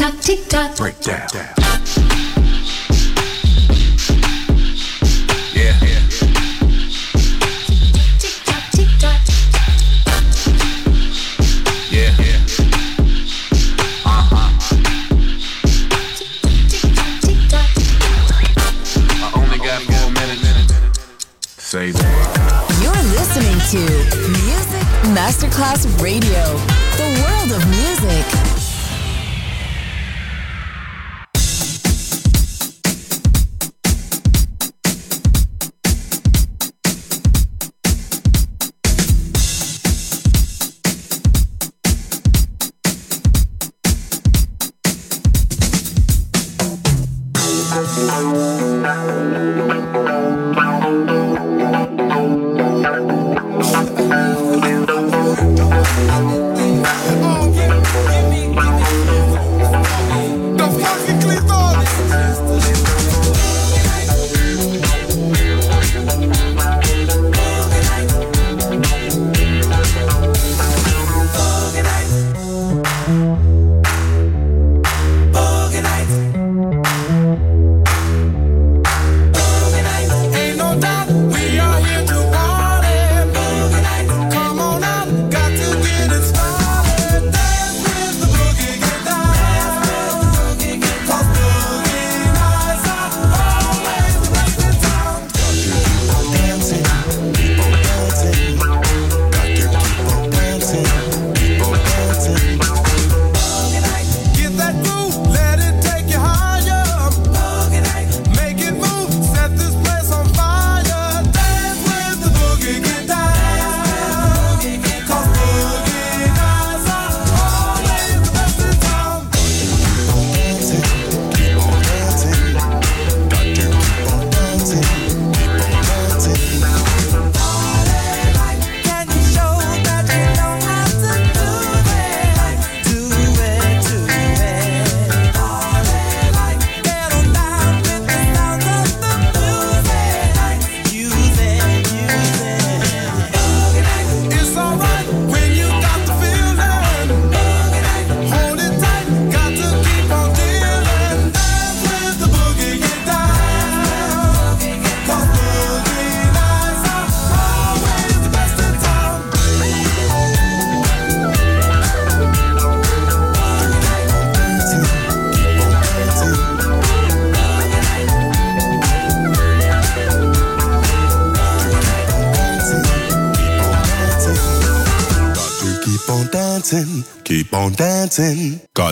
tock, tick tock. Break down. Yeah. Tick tock, tick tock. Yeah. Uh huh. I only got four minutes. Say that. You're listening to Music Masterclass Radio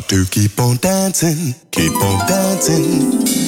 to keep on dancing, keep on dancing.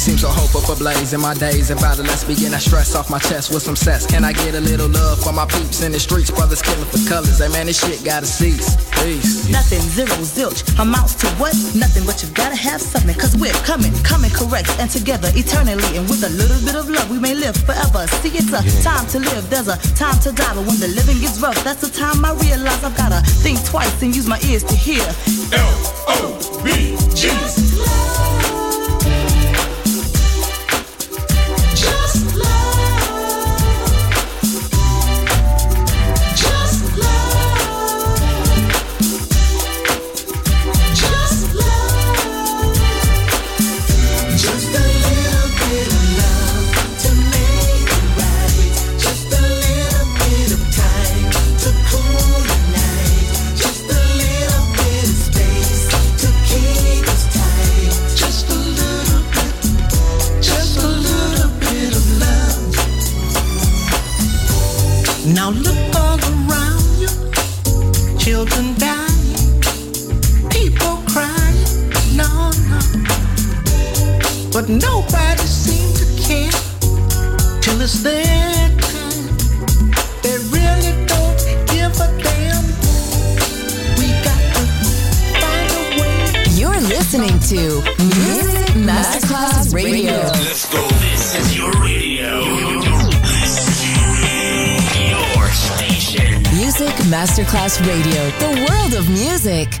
It seems so hopeful for blaze in my days of adolescence. Begin I stress off my chest with some sets. Can I get a little love for my peeps in the streets? Brothers killing for colors. Hey man, this shit gotta cease. Peace. Nothing, zero, zilch. Amounts to what? Nothing, but you've gotta have something. Cause we're coming, coming correct and together eternally. And with a little bit of love, we may live forever. See, it's a yeah. time to live, there's a time to die. But when the living gets rough, that's the time I realize I've gotta think twice and use my ears to hear. L O V E. Nobody to care till it's their. They really don't give a damn. We got to find a way. You're listening to Music Masterclass Radio. Let's go. This is your radio. Your station. Music Masterclass Radio, the world of music.